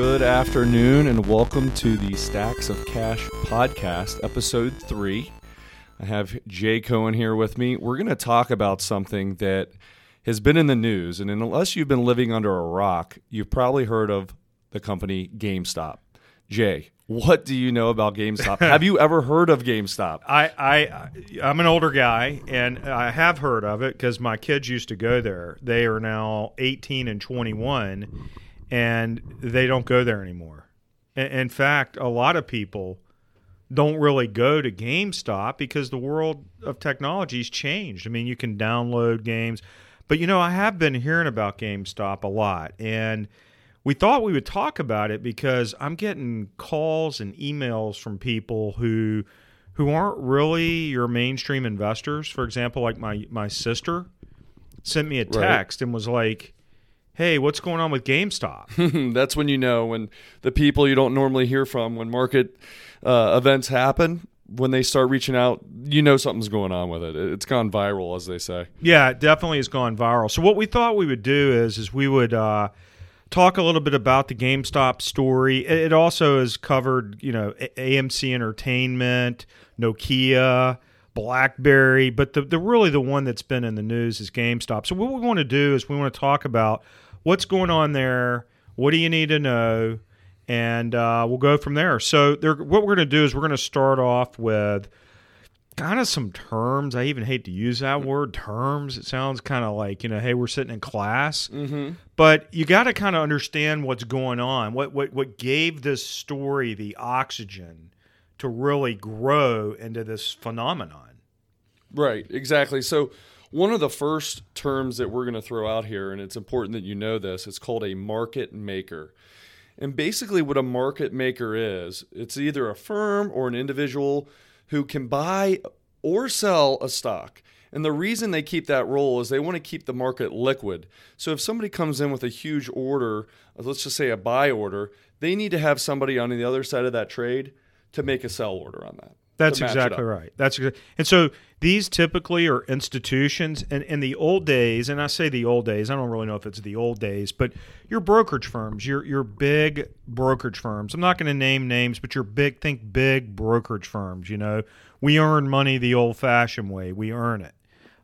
Good afternoon, and welcome to the Stacks of Cash podcast, episode three. I have Jay Cohen here with me. We're going to talk about something that has been in the news, and unless you've been living under a rock, you've probably heard of the company GameStop. Jay, what do you know about GameStop? have you ever heard of GameStop? I, I I'm an older guy and I have heard of it because my kids used to go there. They are now 18 and 21, and they don't go there anymore. In, fact, a lot of people don't really go to GameStop because the world of technology's changed. I mean, you can download games, but you know, I have been hearing about GameStop a lot and we thought we would talk about it because I'm getting calls and emails from people who who aren't really your mainstream investors. For example, like my my sister sent me a text right. and was like, "Hey, what's going on with GameStop?" That's when you know when the people you don't normally hear from when market uh, events happen. When they start reaching out, you know something's going on with it. It's gone viral, as they say. Yeah, it definitely has gone viral. So what we thought we would do is, is we would uh, talk a little bit about the GameStop story. It also has covered, you know, AMC Entertainment, Nokia, BlackBerry, but the, the really the one that's been in the news is GameStop. So what we want to do is we want to talk about what's going on there, what do you need to know, and uh, we'll go from there. So there, what we're going to do is we're going to start off with kind of some terms. I even hate to use that word, terms. It sounds kind of like, you know, hey, we're sitting in class. Mm-hmm. But you got to kind of understand what's going on. What, what, what gave this story the oxygen to really grow into this phenomenon? Right, exactly. So, one of the first terms that we're going to throw out here, and it's important that you know this, it's called a market maker. And basically, what a market maker is, it's either a firm or an individual who can buy or sell a stock. And the reason they keep that role is they want to keep the market liquid. So if somebody comes in with a huge order, uh, let's just say a buy order, they need to have somebody on the other side of that trade to make a sell order on that. That's exactly right. That's. And so these typically are institutions. And in the old days, and I say the old days, I don't really know if it's the old days, but your brokerage firms, your your big brokerage firms. I'm not going to name names, but your big think big brokerage firms. You know, we earn money the old-fashioned way. We earn it.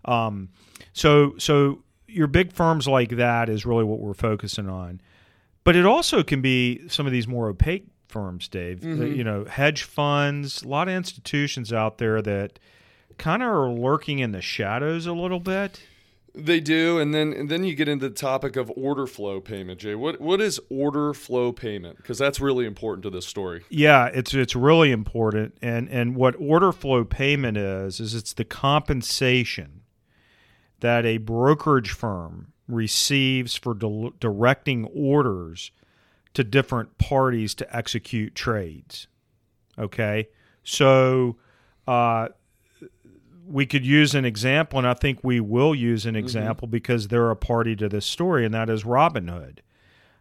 Um, so so your big firms like that is really what we're focusing on. But it also can be some of these more opaque firms, Dave. Mm-hmm. You know, hedge funds, a lot of institutions out there that kind of are lurking in the shadows a little bit. They do, and then and then you get into the topic of order flow payment, Jay. What what is order flow payment? Because that's really important to this story. Yeah, it's it's really important, and and what order flow payment is is it's the compensation that a brokerage firm receives for di- directing orders to different parties to execute trades. Okay, so uh, we could use an example, and I think we will use an mm-hmm. example mm-hmm. because they're a party to this story, and that is Robinhood.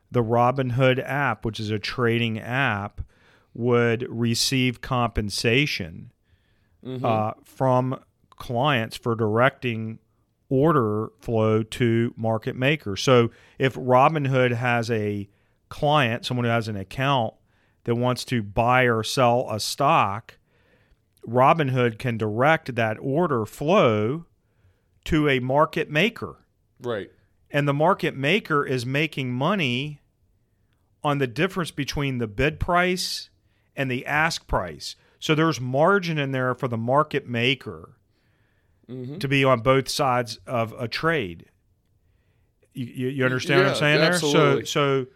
The Robinhood app, which is a trading app, would receive compensation mm-hmm. uh, from clients for directing order flow to market makers. So if Robinhood has a client, someone who has an account that wants to buy or sell a stock, Robinhood can direct that order flow to a market maker. Right. And the market maker is making money on the difference between the bid price and the ask price. So there's margin in there for the market maker mm-hmm. to be on both sides of a trade. You, you, understand yeah, what I'm saying absolutely. there? So so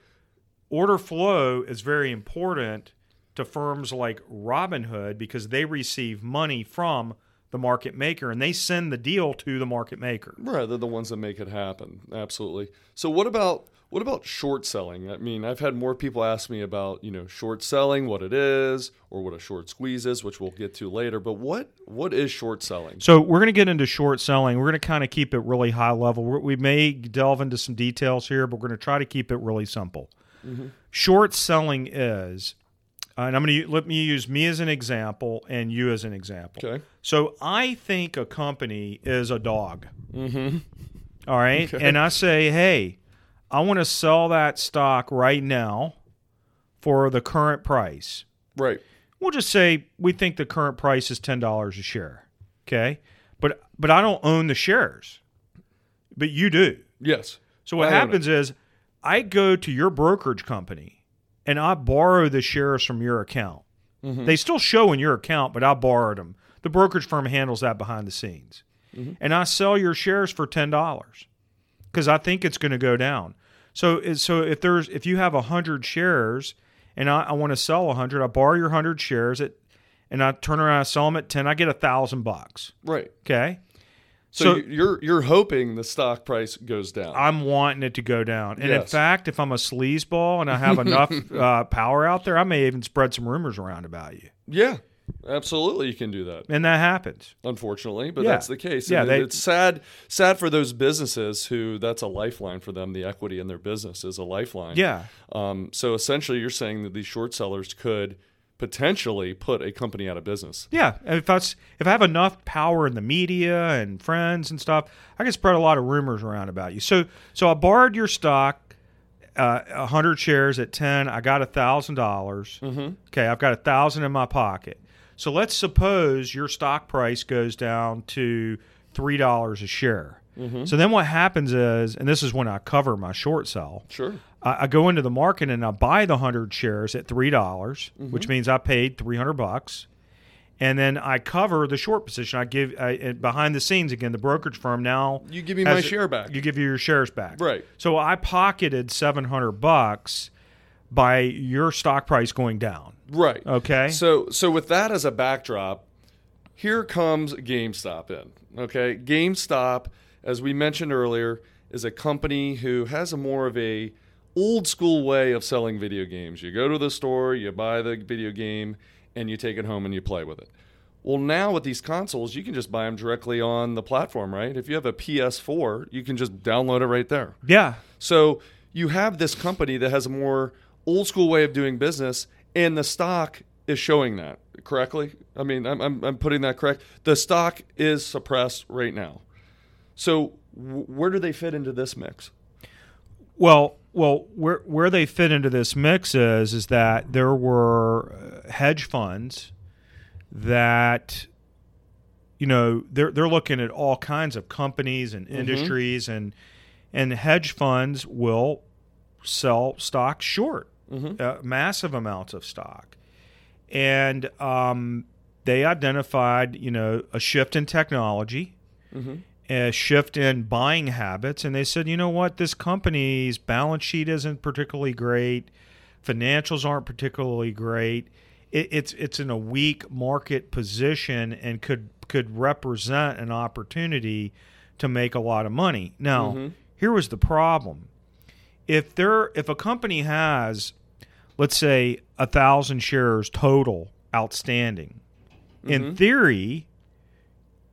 order flow is very important to firms like Robinhood because they receive money from the market maker and they send the deal to the market maker. Right, they're the ones that make it happen. Absolutely. So what about what about short selling? I mean, I've had more people ask me about, you know, short selling, what it is, or what a short squeeze is, which we'll get to later. But what what is short selling? So we're going to get into short selling. We're going to kind of keep it really high level. We may delve into some details here, but we're going to try to keep it really simple. Mm-hmm. Short selling is, uh, and I'm going to let me use me as an example and you as an example. Okay. So I think a company is a dog. Mm-hmm. All right. Okay. And I say, hey, I want to sell that stock right now for the current price. Right. We'll just say we think the current price is ten dollars a share. Okay, but but I don't own the shares, but you do. Yes. So what I happens is I go to your brokerage company and I borrow the shares from your account. Mm-hmm. They still show in your account, but I borrowed them. The brokerage firm handles that behind the scenes. Mm-hmm. And I sell your shares for ten dollars because I think it's going to go down. So so if there's if you have hundred shares and I, I want to sell hundred, I borrow your hundred shares at and I turn around and sell them at ten. I get a thousand bucks. Right. Okay. So, So- you- you're you're hoping the stock price goes down. I'm wanting it to go down. And in fact, if I'm a sleazeball and I have enough uh, power out there, I may even spread some rumors around about you. yeah. Absolutely you can do that. And that happens. Unfortunately, but Yeah. that's the case. Yeah, they- it's sad sad for those businesses who that's a lifeline for them. The equity in their business is a lifeline. Yeah. Um, so essentially you're saying that these short sellers could potentially put a company out of business. Yeah. If I, if I have enough power in the media and friends and stuff, I can spread a lot of rumors around about you. So so I borrowed your stock, uh, 100 shares at 10. I got a $1,000. dollars Okay. I've got a 1000 in my pocket. So let's suppose your stock price goes down to $3 a share. Mm-hmm. So then what happens is, and this is when I cover my short sell. Sure. I, I go into the market and I buy the hundred shares at three dollars, mm-hmm. which means I paid three hundred bucks, and then I cover the short position. I give I, behind the scenes again. The brokerage firm now You give me my share back. You give you your shares back, Right. So I pocketed seven hundred bucks by your stock price going down. Right. Okay, So so with that as a backdrop, here comes GameStop in. Okay, GameStop, as we mentioned earlier, is a company who has a more of a old school way of selling video games. You go to the store, you buy the video game, and you take it home and you play with it. Well, now with these consoles, you can just buy them directly on the platform, right? If you have a PS4, you can just download it right there. yeah, So you have this company that has a more old school way of doing business, and the stock is showing that correctly. I mean, I'm, I'm, I'm putting that correct. The stock is suppressed right now. So w- where do they fit into this mix? Well, well, where where they fit into this mix is is that there were uh, hedge funds that you know they're they're looking at all kinds of companies and industries and and hedge funds will sell stock short uh, massive amounts of stock. And um, they identified you know a shift in technology a shift in buying habits and they said you know what? This company's balance sheet isn't particularly great. Financials aren't particularly great. It, it's it's in a weak market position and could could represent an opportunity to make a lot of money. Now mm-hmm. here was the problem. If there if a company has let's say a thousand shares total outstanding in mm-hmm. theory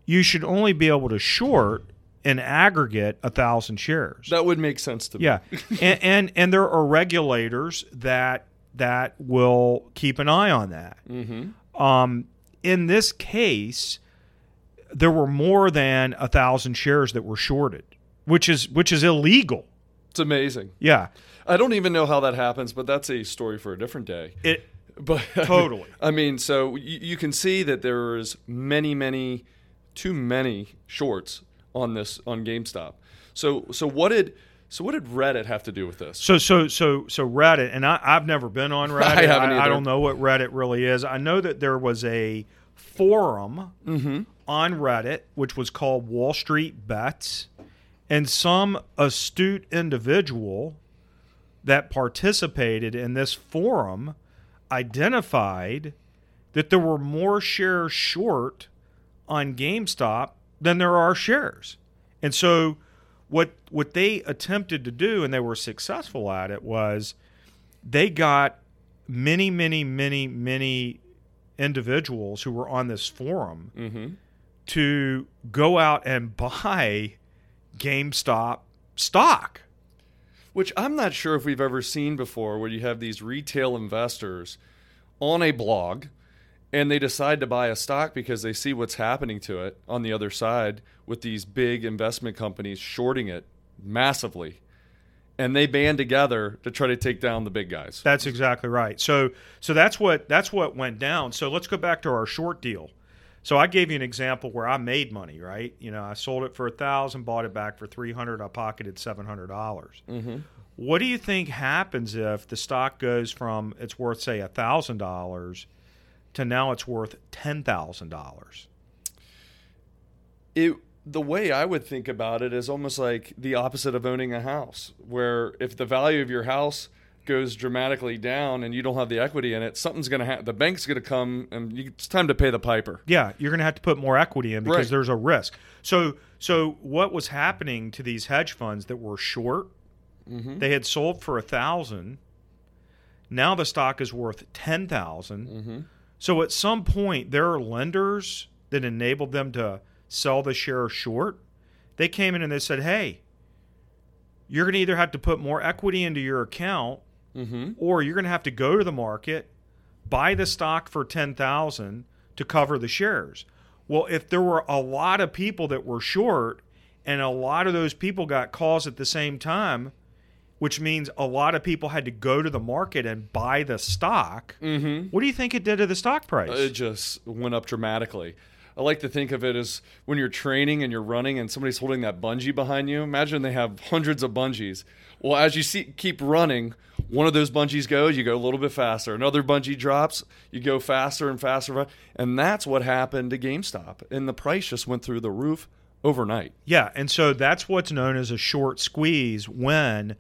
you should only be able to short in aggregate a thousand shares That would make sense to me. yeah and, and and there are regulators that that will keep an eye on that Mm-hmm. um, in this case there were more than a thousand shares that were shorted which is which is illegal It's amazing. yeah I don't even know how that happens, but that's a story for a different day. it But Totally. I mean, so you, you can see that there is many, many, too many shorts on this on GameStop. So so what did so what did Reddit have to do with this? So so so so Reddit, and I, I've never been on Reddit. I haven't I, either. don't know what Reddit really is. I know that there was a forum Mm-hmm. on Reddit which was called Wall Street Bets, and some astute individual that participated in this forum identified that there were more shares short on GameStop than there are shares. And so what what they attempted to do and they were successful at it was they got many many many many individuals who were on this forum Mm-hmm. to go out and buy GameStop stock. Which I'm not sure if we've ever seen before, where you have these retail investors on a blog and they decide to buy a stock because they see what's happening to it on the other side with these big investment companies shorting it massively. and they band together to try to take down the big guys. That's exactly right. So so that's what that's what went down. So let's go back to our short deal. So I gave you an example where I made money, right? You know, I sold it for a thousand, bought it back for three hundred. I pocketed seven hundred dollars. Mm-hmm. What do you think happens if the stock goes from it's worth say a thousand dollars to now it's worth ten thousand dollars? It the way I would think about it is almost like the opposite of owning a house, where if the value of your house goes dramatically down and you don't have the equity in it, something's going to happen. The bank's going to come and you, it's time to pay the piper. Yeah, you're going to have to put more equity in because Right. there's a risk. So, so what was happening to these hedge funds that were short? Mm-hmm. They had sold for a thousand. Now the stock is worth ten thousand. Mm-hmm. So at some point, there are lenders that enabled them to sell the share short. They came in and they said, "Hey, you're going to either have to put more equity into your account Mm-hmm. or you're going to have to go to the market, buy the stock for 10,000 to cover the shares. Well, if there were a lot of people that were short and a lot of those people got calls at the same time, which means a lot of people had to go to the market and buy the stock, Mm-hmm. what do you think it did to the stock price? It just went up dramatically. I like to think of it as when you're training and you're running and somebody's holding that bungee behind you. Imagine they have hundreds of bungees. Well, as you see, keep running, one of those bungees goes, you go a little bit faster. Another bungee drops, you go faster and faster. And that's what happened to GameStop. And the price just went through the roof overnight. Yeah, and so that's what's known as a short squeeze when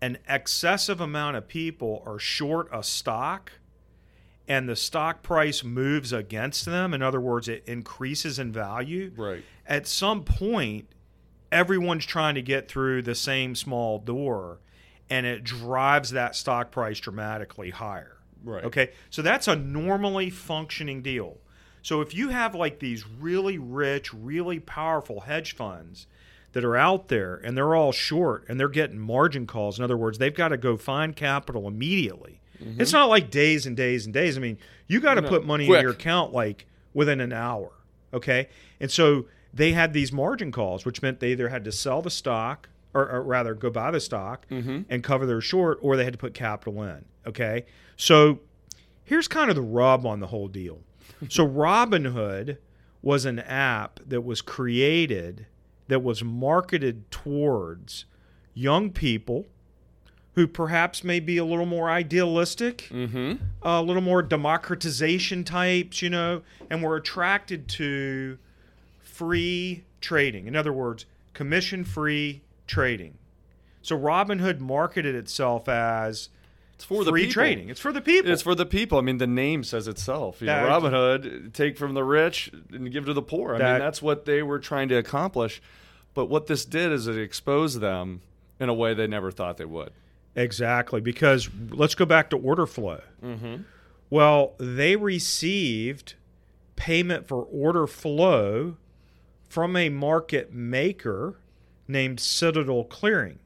an excessive amount of people are short a stock and the stock price moves against them. In other words, it increases in value. Right. At some point, everyone's trying to get through the same small door and it drives that stock price dramatically higher. Right. Okay. So that's a normally functioning deal. So if you have like these really rich, really powerful hedge funds that are out there and they're all short and they're getting margin calls, in other words, they've got to go find capital immediately. It's not like days and days and days. I mean, you got to No, put money quick. in your account like within an hour. Okay. And so they had these margin calls, which meant they either had to sell the stock or, or rather go buy the stock Mm-hmm. and cover their short, or they had to put capital in. Okay. So here's kind of the rub on the whole deal. so Robinhood was an app that was created that was marketed towards young people who perhaps may be a little more idealistic, Mm-hmm. a little more democratization types, you know, and were attracted to free trading. In other words, commission free trading. So Robinhood marketed itself as It's for the free people. trading. It's for the people. It's for the people. I mean, the name says itself. You know, Robin Hood, take from the rich and give to the poor. I That- mean, that's what they were trying to accomplish. But what this did is it exposed them in a way they never thought they would. exactly because let's go back to order flow. Mm-hmm. Well, they received payment for order flow from a market maker named Citadel Clearing.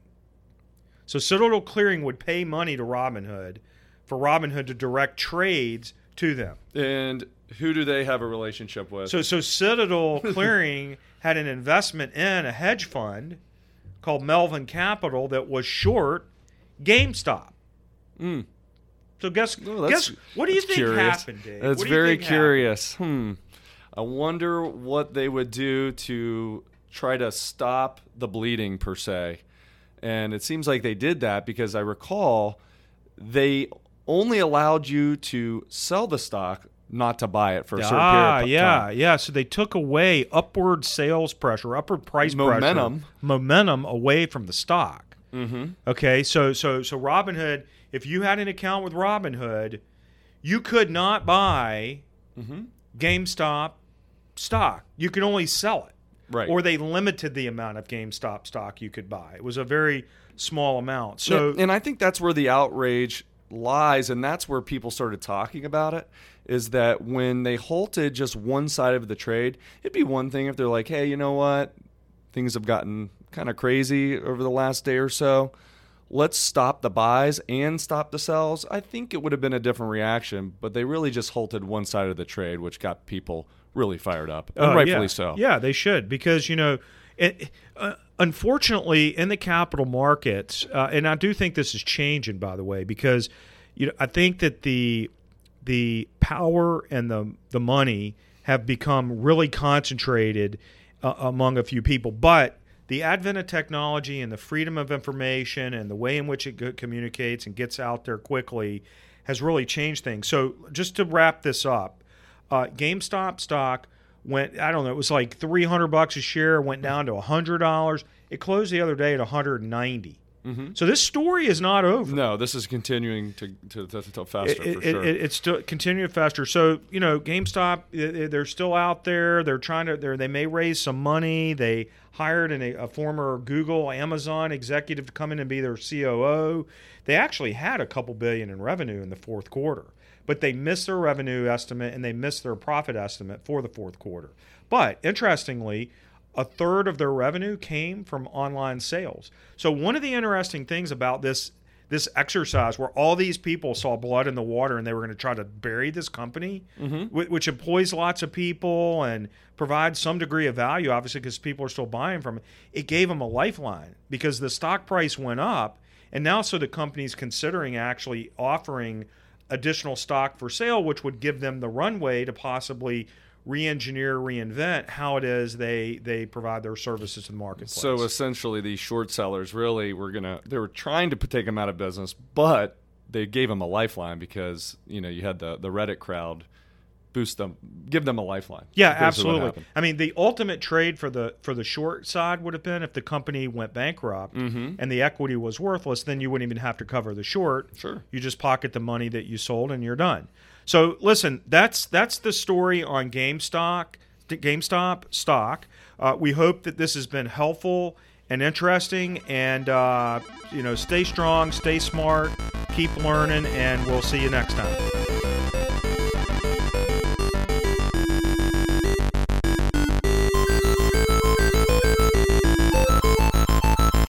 So Citadel Clearing would pay money to Robinhood for Robinhood to direct trades to them. And who do they have a relationship with? So so Citadel Clearing had an investment in a hedge fund called Melvin Capital that was short GameStop. Mm. So guess Oh, guess what do you think curious. happened, Dave? That's What do you very think happened? curious. Hmm. I wonder what they would do to try to stop the bleeding, per se. And it seems like they did that because I recall they only allowed you to sell the stock, not to buy it for a certain Ah, period of yeah, time. yeah. Yeah. So they took away upward sales pressure, upward price Momentum. pressure, momentum away from the stock. Mm-hmm. Okay, so so so Robinhood, if you had an account with Robinhood, you could not buy Mm-hmm. GameStop stock. You could only sell it. Right. Or they limited the amount of GameStop stock you could buy. It was a very small amount. So and, and I think that's where the outrage lies, and that's where people started talking about it. Is that when they halted just one side of the trade, it'd be one thing if they're like, "Hey, you know what? Things have gotten kind of crazy over the last day or so. Let's stop the buys and stop the sells." I think it would have been a different reaction, but they really just halted one side of the trade, which got people really fired up, and Uh, rightfully yeah. so. Yeah, they should because you know it, uh, unfortunately, in the capital markets, uh, and I do think this is changing, by the way, because you know I think that the the power and the the money have become really concentrated uh, among a few people, but the advent of technology and the freedom of information and the way in which it communicates and gets out there quickly has really changed things. So, just to wrap this up, uh, GameStop stock went I don't know, it was like 300 bucks a share, went down to $100. It closed the other day at 190. Mm-hmm. So this story is not over. No, this is continuing to to, to, to faster it, for it, sure. It, it's still continuing faster. So you know, GameStop, they're still out there. They're trying to. They they may raise some money. They hired an, a former Google, Amazon executive to come in and be their COO. They actually had a couple billion in revenue in the fourth quarter, but they missed their revenue estimate and they missed their profit estimate for the fourth quarter. But interestingly, a third of their revenue came from online sales. So one of the interesting things about this this exercise where all these people saw blood in the water and they were going to try to bury this company, mm-hmm. which employs lots of people and provides some degree of value, obviously, because people are still buying from it. It gave them a lifeline because the stock price went up. And now, so the company's considering actually offering additional stock for sale, which would give them the runway to possibly re-engineer, reinvent how it is they they provide their services to the marketplace. So essentially, these short sellers really were gonna they were trying to take them out of business, but they gave them a lifeline because you know you had the the Reddit crowd boost them, give them a lifeline. Yeah, absolutely. I mean, the ultimate trade for the for the short side would have been if the company went bankrupt mm-hmm. and the equity was worthless, then you wouldn't even have to cover the short. Sure, you just pocket the money that you sold and you're done. So listen, that's that's the story on GameStop. GameStop stock. Uh, we hope that this has been helpful and interesting. And uh, you know, stay strong, stay smart, keep learning, and we'll see you next time.